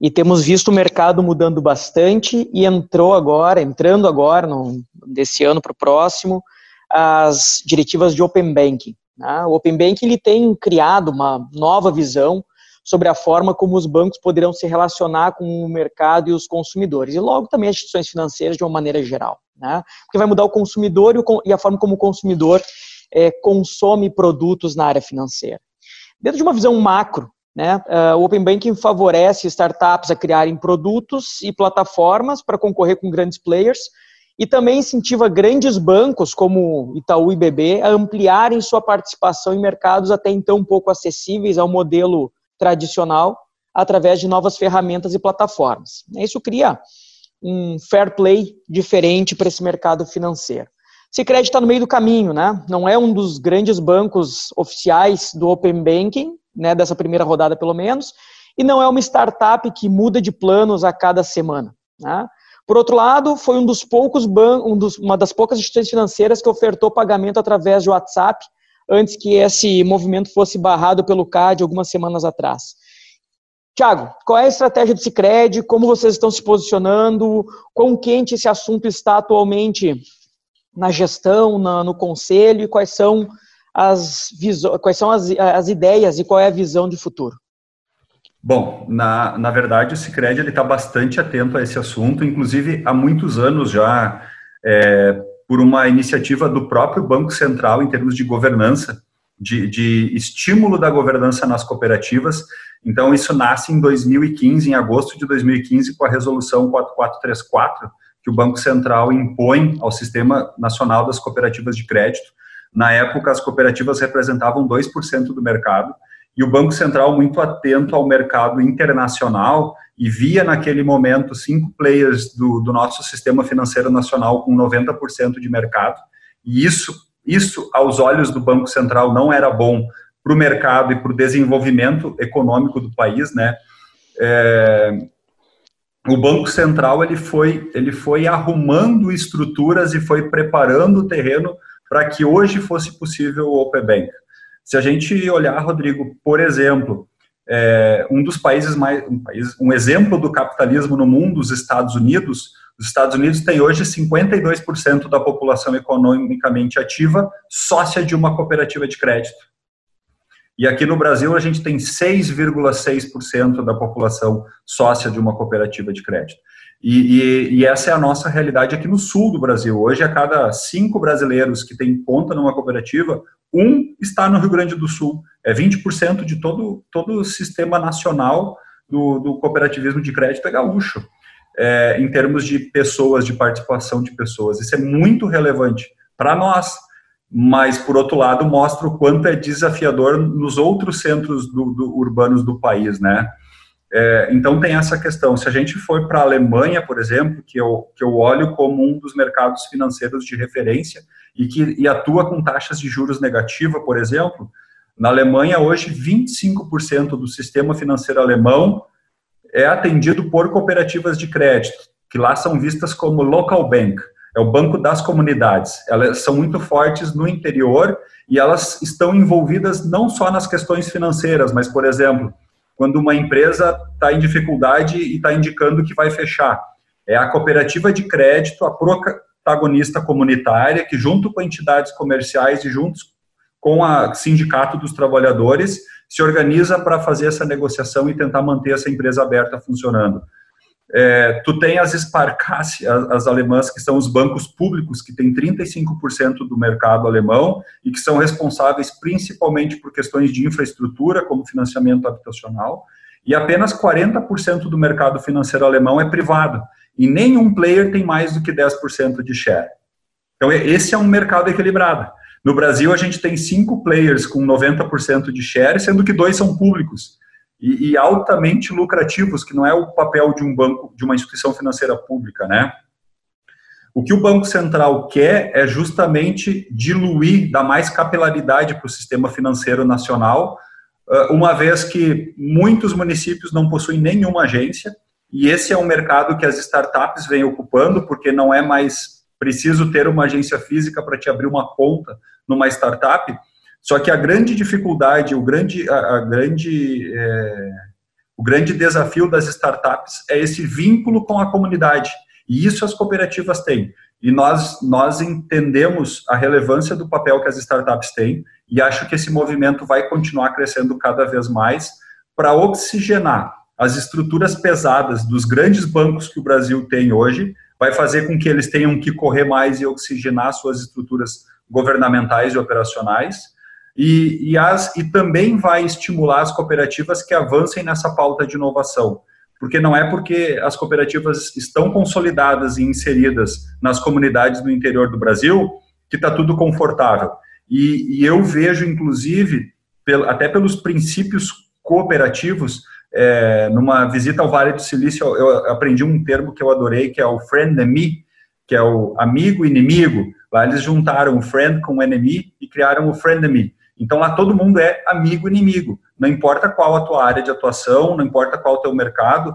e temos visto o mercado mudando bastante e entrou agora, entrando agora no, desse ano para o próximo, as diretivas de Open Banking. Né? O Open Banking ele tem criado uma nova visão sobre a forma como os bancos poderão se relacionar com o mercado e os consumidores, e logo também as instituições financeiras de uma maneira geral. Né? Porque vai mudar o consumidor e a forma como o consumidor é, consome produtos na área financeira. Dentro de uma visão macro, né, uh, o Open Banking favorece startups a criarem produtos e plataformas para concorrer com grandes players e também incentiva grandes bancos como Itaú e BB a ampliarem sua participação em mercados até então pouco acessíveis ao modelo tradicional através de novas ferramentas e plataformas. Isso cria um fair play diferente para esse mercado financeiro. Sicredi está no meio do caminho, né? Não é um dos grandes bancos oficiais do Open Banking, né? Dessa primeira rodada, pelo menos. e não é uma startup que muda de planos a cada semana. Né? Por outro lado, foi um dos poucos um dos, uma das poucas instituições financeiras que ofertou pagamento através de WhatsApp antes que esse movimento fosse barrado pelo CAD algumas semanas atrás. Tiago, qual é a estratégia do Cicred? Como vocês estão se posicionando? Quão quente esse assunto está atualmente na gestão, na, no conselho? E quais são as, quais são as, as ideias e qual é a visão de futuro? Bom, na, na verdade, o Cicred está bastante atento a esse assunto, inclusive há muitos anos já, é, por uma iniciativa do próprio Banco Central em termos de governança, de, de estímulo da governança nas cooperativas. Então, isso nasce em 2015, em agosto de 2015, com a resolução 4434, que o Banco Central impõe ao Sistema Nacional das Cooperativas de Crédito. Na época, as cooperativas representavam 2% do mercado, e o Banco Central muito atento ao mercado internacional e via naquele momento cinco players do, do nosso sistema financeiro nacional com 90% de mercado, e isso, isso, aos olhos do Banco Central, não era bom para o mercado e para o desenvolvimento econômico do país, né? É, o Banco Central ele foi, ele foi arrumando estruturas e foi preparando o terreno para que hoje fosse possível o Open Bank. Se a gente olhar, Rodrigo, por exemplo, é, um dos países mais, um, país, um exemplo do capitalismo no mundo, os Estados Unidos, os Estados Unidos tem hoje 52% da população economicamente ativa sócia de uma cooperativa de crédito. E aqui no Brasil a gente tem 6,6% da população sócia de uma cooperativa de crédito. E, e, e, essa é a nossa realidade aqui no sul do Brasil. Hoje, a cada cinco brasileiros que têm conta numa cooperativa, um está no Rio Grande do Sul. É 20% de todo, todo o sistema nacional do, do cooperativismo de crédito é gaúcho, é, em termos de pessoas, de participação de pessoas. Isso é muito relevante para nós, mas, por outro lado, mostra o quanto é desafiador nos outros centros do, do, urbanos do país, né? É, então, tem essa questão. Se a gente for para a Alemanha, por exemplo, que eu, que eu olho como um dos mercados financeiros de referência, e que e atua com taxas de juros negativa, por exemplo, na Alemanha hoje 25% do sistema financeiro alemão é atendido por cooperativas de crédito, que lá são vistas como local bank, é o banco das comunidades. Elas são muito fortes no interior e elas estão envolvidas não só nas questões financeiras, mas, por exemplo, quando uma empresa está em dificuldade e está indicando que vai fechar, é a cooperativa de crédito, a protagonista comunitária, que junto com entidades comerciais e juntos com o Sindicato dos Trabalhadores, se organiza para fazer essa negociação e tentar manter essa empresa aberta funcionando. É, tu tem as Sparkasse, as, as, alemãs, que são os bancos públicos, que têm 35% do mercado alemão e que são responsáveis principalmente por questões de infraestrutura, como financiamento habitacional, e apenas 40% do mercado financeiro alemão é privado e nenhum player tem mais do que 10% de share. Então, esse é um mercado equilibrado. No Brasil, a gente tem cinco players com 90% de share, sendo que dois são públicos e, e, altamente lucrativos, que não é o papel de um banco, de uma instituição financeira pública, né? O que o Banco Central quer é justamente diluir, dar mais capilaridade para o sistema financeiro nacional, uma vez que muitos municípios não possuem nenhuma agência, e esse é um mercado que as startups vêm ocupando, porque não é mais preciso ter uma agência física para te abrir uma conta numa startup. Só que a grande dificuldade, o grande, a, a grande, é, o grande desafio das startups é esse vínculo com a comunidade. E isso as cooperativas têm. E nós, nós entendemos a relevância do papel que as startups têm e acho que esse movimento vai continuar crescendo cada vez mais para oxigenar as estruturas pesadas dos grandes bancos que o Brasil tem hoje, vai fazer com que eles tenham que correr mais e oxigenar suas estruturas governamentais e operacionais, e, e, as, e também vai estimular as cooperativas que avancem nessa pauta de inovação. Porque não é porque as cooperativas estão consolidadas e inseridas nas comunidades do interior do Brasil que está tudo confortável. E, e eu vejo, inclusive, até pelos princípios cooperativos, é, numa visita ao Vale do Silício, eu aprendi um termo que eu adorei, que é o friend and me, que é o amigo inimigo. Lá eles juntaram o friend com o enemy e criaram o friend and me. Então lá todo mundo é amigo inimigo. Não importa qual a tua área de atuação, não importa qual o teu mercado,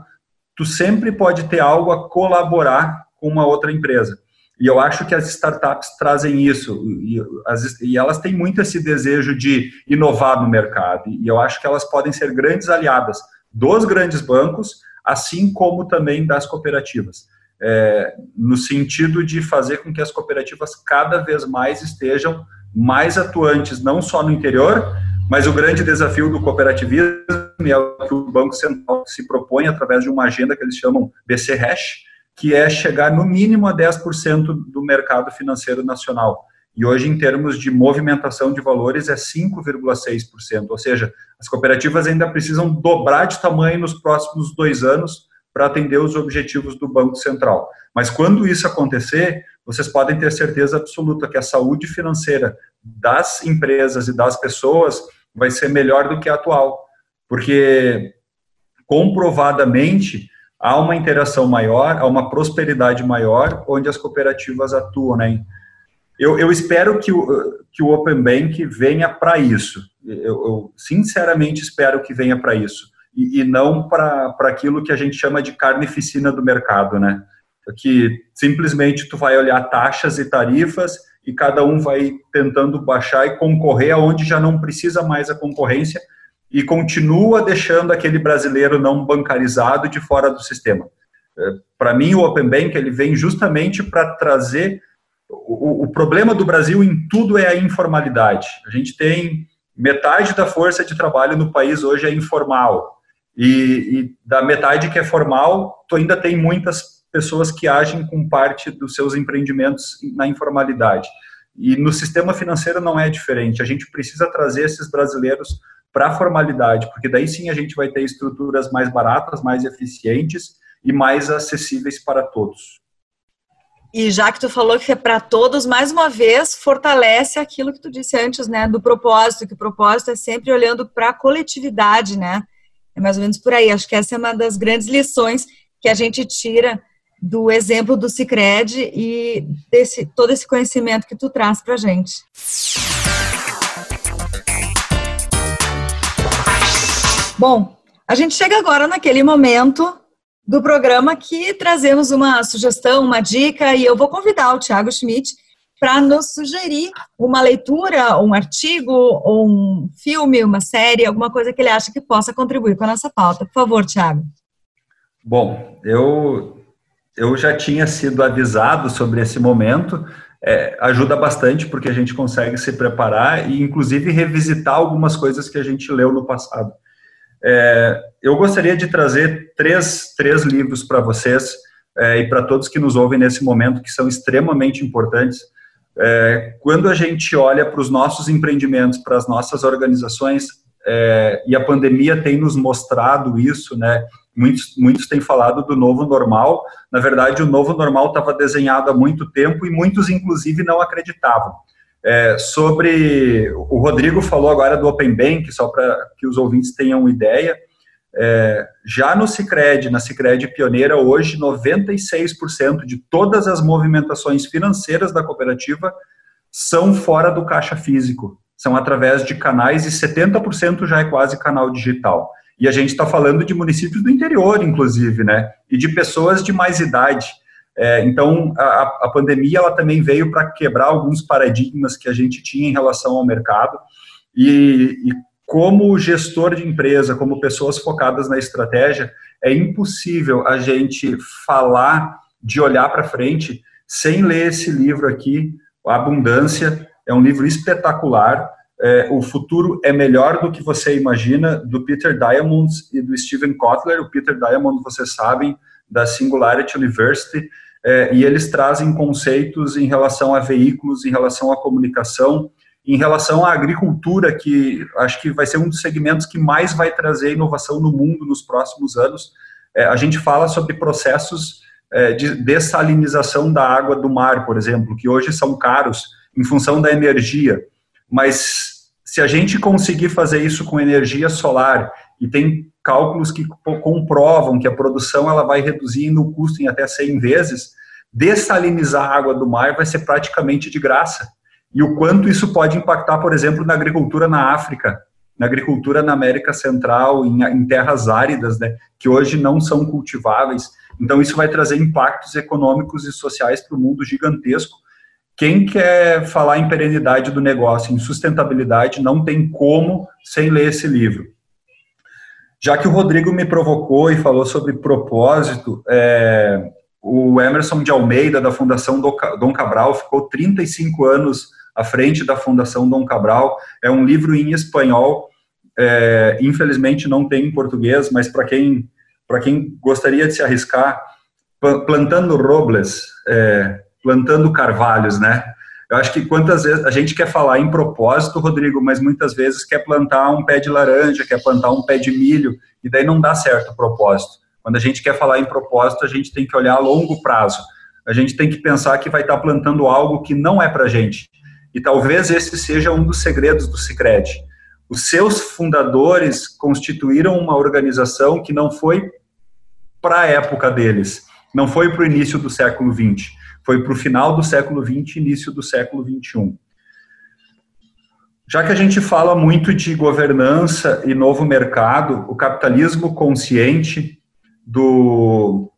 tu sempre pode ter algo a colaborar com uma outra empresa. E eu acho que as startups trazem isso, e, as, e, elas têm muito esse desejo de inovar no mercado, e eu acho que elas podem ser grandes aliadas dos grandes bancos, assim como também das cooperativas, é, no sentido de fazer com que as cooperativas cada vez mais estejam mais atuantes, não só no interior, mas o grande desafio do cooperativismo é o que o Banco Central se propõe através de uma agenda que eles chamam BC Hash, que é chegar no mínimo a 10% do mercado financeiro nacional. E hoje, em termos de movimentação de valores, é 5,6%. Ou seja, as cooperativas ainda precisam dobrar de tamanho nos próximos dois anos para atender os objetivos do Banco Central. Mas quando isso acontecer, vocês podem ter certeza absoluta que a saúde financeira das empresas e das pessoas vai ser melhor do que a atual. Porque comprovadamente há uma interação maior, há uma prosperidade maior onde as cooperativas atuam, né? Eu, eu espero que o, que o Open Bank venha para isso. Eu, eu, sinceramente espero que venha para isso. E, e não para aquilo que a gente chama de carnificina do mercado, né? Que simplesmente tu vai olhar taxas e tarifas e cada um vai tentando baixar e concorrer aonde já não precisa mais a concorrência, e continua deixando aquele brasileiro não bancarizado de fora do sistema. É, para mim, o Open Bank ele vem justamente para trazer o, o, problema do Brasil em tudo é a informalidade. A gente tem metade da força de trabalho no país hoje é informal e, e da metade que é formal, tu ainda tem muitas pessoas que agem com parte dos seus empreendimentos na informalidade. E no sistema financeiro não é diferente. A gente precisa trazer esses brasileiros para a formalidade, porque daí sim a gente vai ter estruturas mais baratas, mais eficientes e mais acessíveis para todos. E já que tu falou que é para todos, mais uma vez fortalece aquilo que tu disse antes, né, do propósito, que o propósito é sempre olhando para a coletividade, né? É mais ou menos por aí. Acho que essa é uma das grandes lições que a gente tira do exemplo do Cicred e desse todo esse conhecimento que tu traz para gente. Bom, a gente chega agora naquele momento do programa que trazemos uma sugestão, uma dica, e eu vou convidar o Thiago Schmidt para nos sugerir uma leitura, um artigo, um filme, uma série, alguma coisa que ele acha que possa contribuir com a nossa pauta. Por favor, Thiago. Bom, eu, eu já tinha sido avisado sobre esse momento, é, ajuda bastante porque a gente consegue se preparar e, inclusive, revisitar algumas coisas que a gente leu no passado. É, eu gostaria de trazer três, três livros para vocês é, e para todos que nos ouvem nesse momento, que são extremamente importantes. É, quando a gente olha para os nossos empreendimentos, para as nossas organizações, é, e a pandemia tem nos mostrado isso, né? Muitos, muitos têm falado do novo normal. Na verdade, o novo normal estava desenhado há muito tempo e muitos, inclusive, não acreditavam. É, sobre o Rodrigo falou agora do Open Bank, só para que os ouvintes tenham ideia. É, já no Cicred, na Cicred Pioneira, hoje 96% de todas as movimentações financeiras da cooperativa são fora do caixa físico, são através de canais e 70% já é quase canal digital. E a gente está falando de municípios do interior, inclusive, né? E de pessoas de mais idade. É, então, a, a, pandemia ela também veio para quebrar alguns paradigmas que a gente tinha em relação ao mercado e, e como gestor de empresa, como pessoas focadas na estratégia, é impossível a gente falar de olhar para frente sem ler esse livro aqui, Abundância. É um livro espetacular. É, o futuro é melhor do que você imagina, do Peter Diamond e do Steven Kotler. O Peter Diamond, vocês sabem, da Singularity University é, e eles trazem conceitos em relação a veículos, em relação à comunicação, em relação à agricultura, que acho que vai ser um dos segmentos que mais vai trazer inovação no mundo nos próximos anos. É, a gente fala sobre processos é, de dessalinização da água do mar, por exemplo, que hoje são caros em função da energia, mas se a gente conseguir fazer isso com energia solar, e tem cálculos que comprovam que a produção ela vai reduzindo o custo em até 100 vezes, dessalinizar a água do mar vai ser praticamente de graça. e o quanto isso pode impactar, por exemplo, na agricultura na África, na agricultura na América Central, em, em terras áridas, né, que hoje não são cultiváveis. Então, isso vai trazer impactos econômicos e sociais para o mundo gigantesco. Quem quer falar em perenidade do negócio, em sustentabilidade, não tem como sem ler esse livro. Já que o Rodrigo me provocou e falou sobre propósito, é, o Emerson de Almeida, da Fundação Dom Cabral, ficou 35 anos à frente da Fundação Dom Cabral. É um livro em espanhol, é, infelizmente não tem em português, mas para quem, quem gostaria de se arriscar, plantando robles, é, plantando carvalhos, né? Eu acho que quantas vezes a gente quer falar em propósito, Rodrigo, mas muitas vezes quer plantar um pé de laranja, quer plantar um pé de milho, e daí não dá certo o propósito. Quando a gente quer falar em propósito, a gente tem que olhar a longo prazo. A gente tem que pensar que vai estar plantando algo que não é para gente. E talvez esse seja um dos segredos do Cicred. Os seus fundadores constituíram uma organização que não foi para a época deles, não foi para o início do século XX foi para o final do século XX início do século XXI. Já que a gente fala muito de governança e novo mercado, o capitalismo consciente do,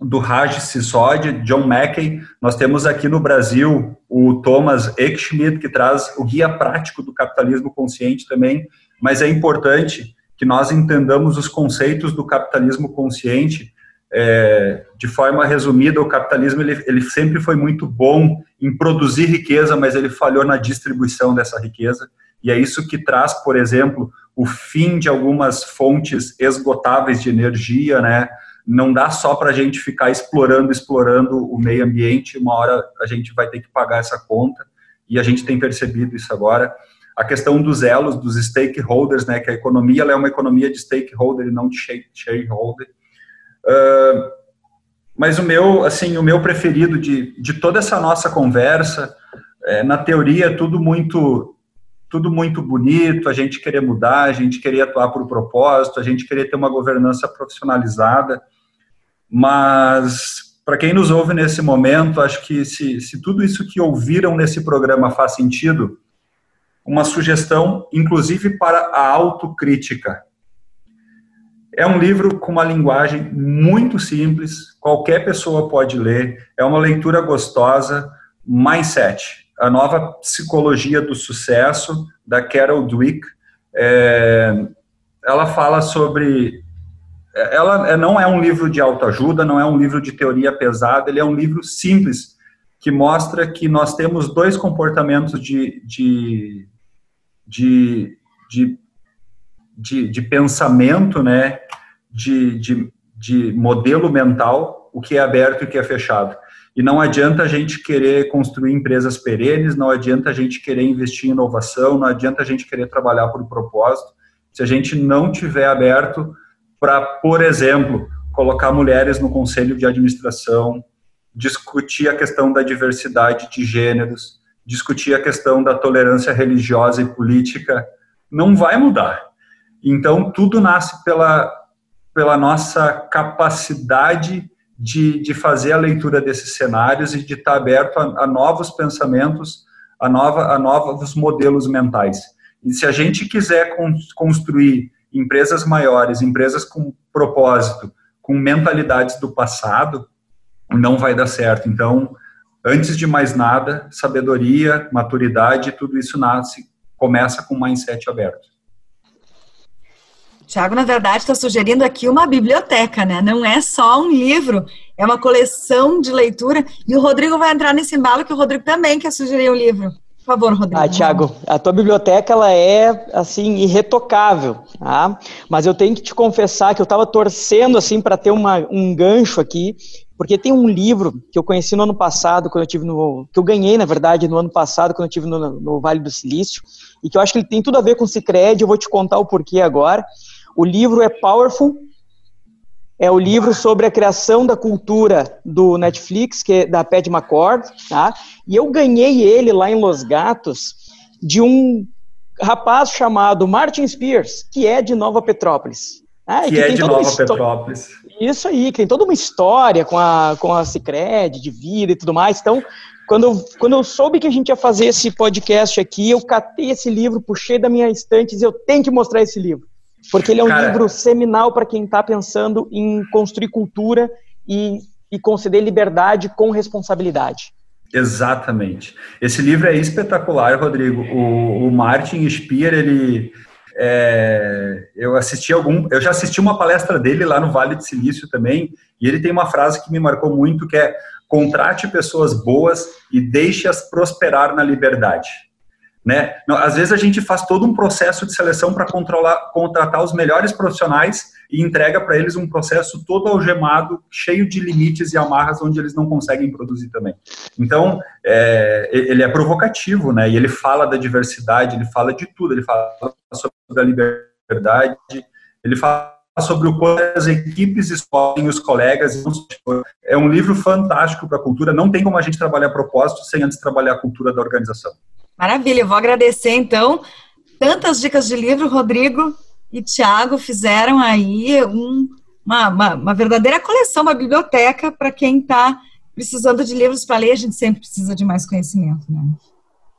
do Raj Sisodi, John Mackey, nós temos aqui no Brasil o Thomas Eckschmidt, que traz o guia prático do capitalismo consciente também, mas é importante que nós entendamos os conceitos do capitalismo consciente é, de forma resumida, o capitalismo ele, ele sempre foi muito bom em produzir riqueza, mas ele falhou na distribuição dessa riqueza. E é isso que traz, por exemplo, o fim de algumas fontes esgotáveis de energia, né? Não dá só para a gente ficar explorando, explorando o meio ambiente. Uma hora a gente vai ter que pagar essa conta e a gente tem percebido isso agora. A questão dos elos, dos stakeholders, né? Que a economia é uma economia de stakeholder e não de shareholder. Uh, mas o meu, assim, o meu preferido de, de toda essa nossa conversa, é, na teoria, é tudo muito tudo muito bonito, a gente querer mudar, a gente querer atuar por propósito, a gente querer ter uma governança profissionalizada, mas para quem nos ouve nesse momento, acho que se, se tudo isso que ouviram nesse programa faz sentido, uma sugestão, inclusive para a autocrítica. É um livro com uma linguagem muito simples, qualquer pessoa pode ler, é uma leitura gostosa, Mindset, a nova psicologia do sucesso, da Carol Dweck. É, ela fala sobre. Ela não é um livro de autoajuda, não é um livro de teoria pesada, ele é um livro simples, que mostra que nós temos dois comportamentos de, de, de, de de, de pensamento, né, de, de, de modelo mental, o que é aberto e o que é fechado. E não adianta a gente querer construir empresas perenes, não adianta a gente querer investir em inovação, não adianta a gente querer trabalhar por propósito, se a gente não tiver aberto para, por exemplo, colocar mulheres no conselho de administração, discutir a questão da diversidade de gêneros, discutir a questão da tolerância religiosa e política, não vai mudar. Então, tudo nasce pela, pela nossa capacidade de, de fazer a leitura desses cenários e de estar aberto a, a novos pensamentos, a, nova, a novos modelos mentais. E se a gente quiser construir empresas maiores, empresas com propósito, com mentalidades do passado, não vai dar certo. Então, antes de mais nada, sabedoria, maturidade, tudo isso nasce, começa com mindset aberto. Tiago, na verdade, está sugerindo aqui uma biblioteca, né? Não é só um livro, é uma coleção de leitura. E o Rodrigo vai entrar nesse embalo, que o Rodrigo também quer sugerir um livro. Por favor, Rodrigo. Ah, Tiago, a tua biblioteca ela é assim irretocável, tá? Mas eu tenho que te confessar que eu estava torcendo assim para ter uma, um gancho aqui, porque tem um livro que eu conheci no ano passado, quando eu tive no que eu ganhei na verdade no ano passado quando eu tive no, no Vale do Silício, e que eu acho que ele tem tudo a ver com o Sicredi. Eu vou te contar o porquê agora. O livro é Powerful, é o livro sobre a criação da cultura do Netflix, que é da Pat McCord, tá? E eu ganhei ele lá em Los Gatos de um rapaz chamado Martin Spears, que é de Nova Petrópolis. Ah, que, que é de Nova Petrópolis. Isso aí, que tem toda uma história com a, com a Cicred, de vida e tudo mais. Então, quando eu, quando eu soube que a gente ia fazer esse podcast aqui, eu catei esse livro, puxei da minha estante e eu tenho que mostrar esse livro. Porque ele é um Cara, livro seminal para quem está pensando em construir cultura e, e conceder liberdade com responsabilidade. Exatamente. Esse livro é espetacular, Rodrigo. O, o Martin Spear, ele é, eu assisti algum, eu já assisti uma palestra dele lá no Vale de Silício também, e ele tem uma frase que me marcou muito que é contrate pessoas boas e deixe-as prosperar na liberdade. Né? Às vezes a gente faz todo um processo de seleção para contratar os melhores profissionais e entrega para eles um processo todo algemado, cheio de limites e amarras onde eles não conseguem produzir também. Então, é, ele é provocativo, né? E ele fala da diversidade, ele fala de tudo, ele fala sobre a liberdade, ele fala sobre o quanto as equipes escolhem os colegas. É um livro fantástico para a cultura. Não tem como a gente trabalhar propósito sem antes trabalhar a cultura da organização. Maravilha, eu vou agradecer então. Tantas dicas de livro, Rodrigo e Tiago fizeram aí um, uma, uma, uma, verdadeira coleção, uma biblioteca para quem está precisando de livros para ler. A gente sempre precisa de mais conhecimento, né?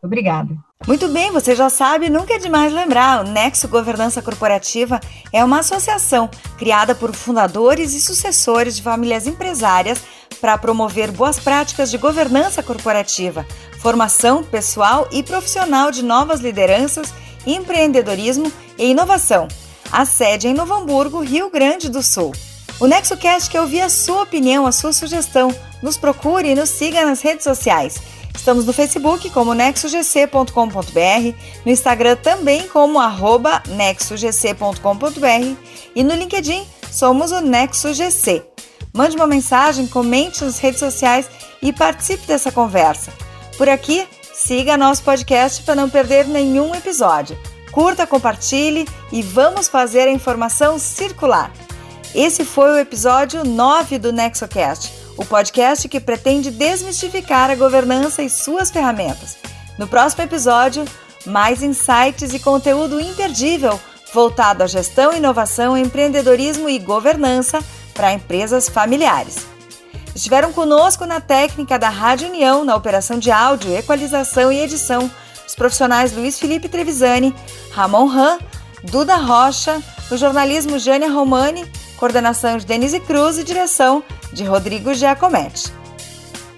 Obrigada. Muito bem, você já sabe, nunca é demais lembrar, o Nexo Governança Corporativa é uma associação criada por fundadores e sucessores de famílias empresárias para promover boas práticas de governança corporativa, formação pessoal e profissional de novas lideranças, empreendedorismo e inovação. A sede é em Novo Hamburgo, Rio Grande do Sul. O NexoCast quer ouvir a sua opinião, a sua sugestão. Nos procure e nos siga nas redes sociais. Estamos no Facebook como nexogc.com.br, no Instagram também como arroba nexogc.com.br e no LinkedIn somos o NexoGC. Mande uma mensagem, comente nas redes sociais e participe dessa conversa. Por aqui, siga nosso podcast para não perder nenhum episódio. Curta, compartilhe e vamos fazer a informação circular. Esse foi o episódio 9 do NexoCast, o podcast que pretende desmistificar a governança e suas ferramentas. No próximo episódio, mais insights e conteúdo imperdível voltado à gestão, inovação, empreendedorismo e governança para empresas familiares. Estiveram conosco na técnica da Rádio União, na operação de áudio, equalização e edição, os profissionais Luiz Felipe Trevisani, Ramon Ram, Duda Rocha, no jornalismo Jânia Romani, coordenação de Denise Cruz e direção de Rodrigo Giacometti.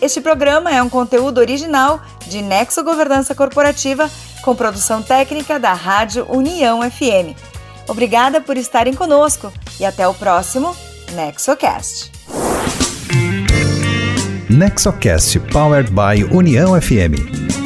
Este programa é um conteúdo original de Nexo Governança Corporativa, com produção técnica da Rádio União FM. Obrigada por estarem conosco e até o próximo NexoCast. Nexocast Powered by União FM.